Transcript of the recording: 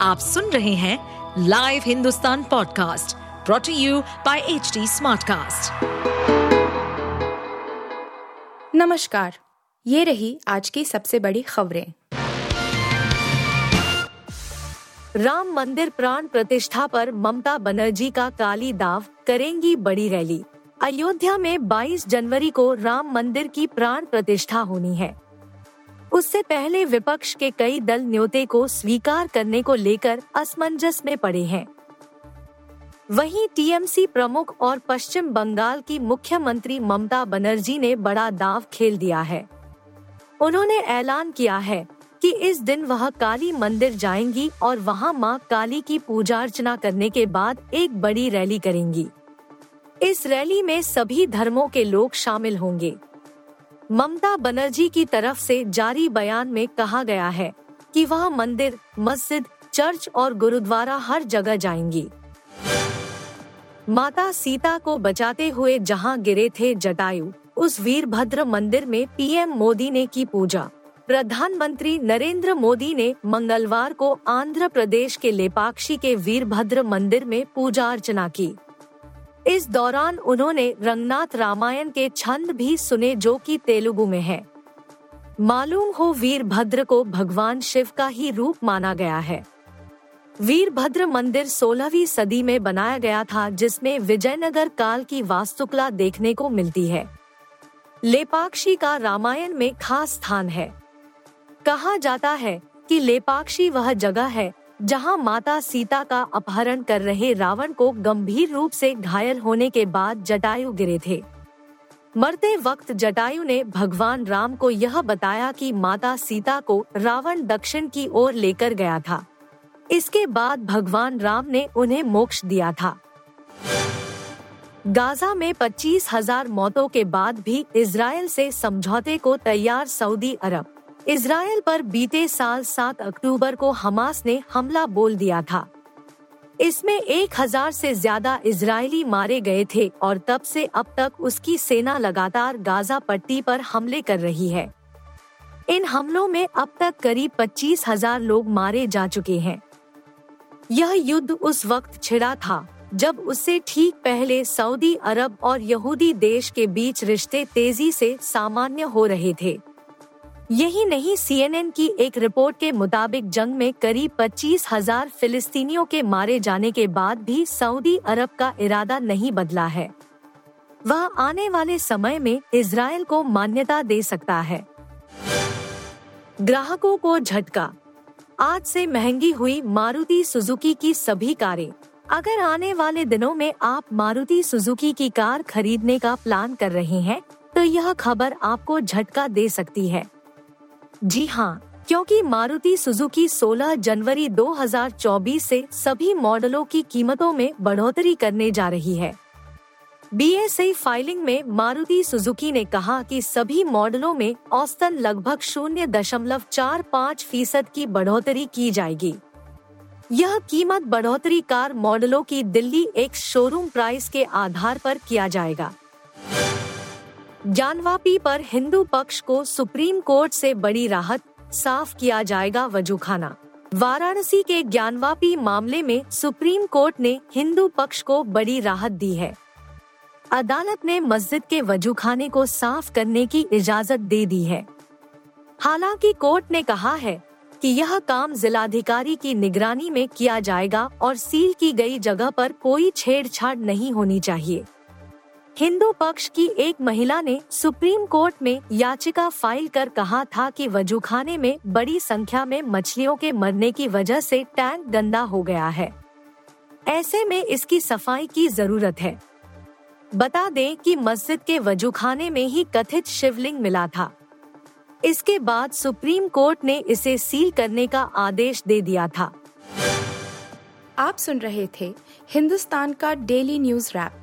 आप सुन रहे हैं live Hindustan podcast brought to you by H Smartcast. नमस्कार ये रही आज की सबसे बड़ी खबरें। राम मंदिर प्राण प्रतिष्ठा पर ममता बनर्जी का काली दाव करेंगी बड़ी रैली। अयोध्या में 22 जनवरी को राम मंदिर की प्राण प्रतिष्ठा होनी है। उससे पहले विपक्ष के कई दल न्योते को स्वीकार करने को लेकर असमंजस में पड़े हैं। वहीं टीएमसी प्रमुख और पश्चिम बंगाल की मुख्यमंत्री ममता बनर्जी ने बड़ा दाव खेल दिया है। उन्होंने ऐलान किया है कि इस दिन वह काली मंदिर जाएँगी और वहाँ माँ काली की पूजा अर्चना करने के बाद एक बड़ी रैली करेंगी। इस रैली में सभी धर्मों के लोग शामिल होंगे। ममता बनर्जी की तरफ़ से जारी बयान में कहा गया है कि वह मंदिर, मस्जिद, चर्च और गुरुद्वारा हर जगह जाएँगी। माता सीता को बचाते हुए जहाँ गिरे थे जटायु, उस वीरभद्र मंदिर में पीएम मोदी ने की पूजा। प्रधानमंत्री नरेंद्र मोदी ने मंगलवार को आंध्र प्रदेश के लेपाक्षी के वीरभद्र मंदिर में पूजा अर्चना की। इस दौरान उन्होंने रंगनाथ रामायण के छंद भी सुने जो कि तेलुगु में है। मालूम हो वीरभद्र को भगवान शिव का ही रूप माना गया है। वीरभद्र मंदिर 16वीं सदी में बनाया गया था, जिसमें विजयनगर काल की वास्तुकला देखने को मिलती है। लेपाक्षी का रामायण में खास स्थान है। कहा जाता है कि लेपाक्षी वह जगह है जहाँ माता सीता का अपहरण कर रहे रावण को गंभीर रूप से घायल होने के बाद जटायु गिरे थे। मरते वक्त जटायु ने भगवान राम को यह बताया कि माता सीता को रावण दक्षिण की ओर लेकर गया था। इसके बाद भगवान राम ने उन्हें मोक्ष दिया था। गाजा में पच्चीस हज़ार मौतों के बाद भी इसराइल से समझौते को तैयार सऊदी अरब। इसराइल पर बीते साल 7 अक्टूबर को हमास ने हमला बोल दिया था। इसमें एक हज़ार से ज़्यादा इजरायली मारे गए थे और तब से अब तक उसकी सेना लगातार गाजा पट्टी पर हमले कर रही है। इन हमलों में अब तक करीब पच्चीस हज़ार लोग मारे जा चुके हैं। यह युद्ध उस वक्त छिड़ा था, जब उससे ठीक पहले सऊदी अरब और यहूदी देश के बीच रिश्ते तेज़ी से सामान्य हो रहे थे। यही नहीं सीएनएन की एक रिपोर्ट के मुताबिक जंग में करीब पच्चीस हज़ार फिलिस्तीनियों के मारे जाने के बाद भी सऊदी अरब का इरादा नहीं बदला है। वह आने वाले समय में इसराइल को मान्यता दे सकता है। ग्राहकों को झटका। आज से महँगी हुई मारुति सुजुकी की सभी कारें। अगर आने वाले दिनों में आप मारुति सुजुकी की कार खरीदने का प्लान कर रहे हैं तो यह खबर आपको झटका दे सकती है। जी हाँ क्योंकि मारुति सुजुकी 16 जनवरी 2024 से सभी मॉडलों की कीमतों में बढ़ोतरी करने जा रही है। बी फाइलिंग में मारुति सुजुकी ने कहा कि सभी मॉडलों में औसतन लगभग शून्य दशमलव चार पाँच फ़ीसद की बढ़ोतरी की जाएगी। यह कीमत बढ़ोतरी कार मॉडलों की दिल्ली एक शोरूम प्राइस के आधार पर किया जाएगा। ज्ञानवापी पर हिंदू पक्ष को सुप्रीम कोर्ट से बड़ी राहत, साफ़ किया जाएगा वजूखाना। वाराणसी के ज्ञानवापी मामले में सुप्रीम कोर्ट ने हिंदू पक्ष को बड़ी राहत दी है। अदालत ने मस्जिद के वजूखाने को साफ़ करने की इजाज़त दे दी है। हालाँकि कोर्ट ने कहा है कि यह काम जिलाधिकारी की निगरानी में किया जाएगा और सील की गई जगह पर कोई छेड़छाड़ नहीं होनी चाहिए। हिंदू पक्ष की एक महिला ने सुप्रीम कोर्ट में याचिका फ़ाइल कर कहा था कि वजूखाने में बड़ी संख्या में मछलियों के मरने की वजह से टैंक गंदा हो गया है। ऐसे में इसकी सफ़ाई की ज़रूरत है। बता दें कि मस्जिद के वजूखाने में ही कथित शिवलिंग मिला था। इसके बाद सुप्रीम कोर्ट ने इसे सील करने का आदेश दे दिया था। आप सुन रहे थे हिंदुस्तान का डेली न्यूज़ रैप।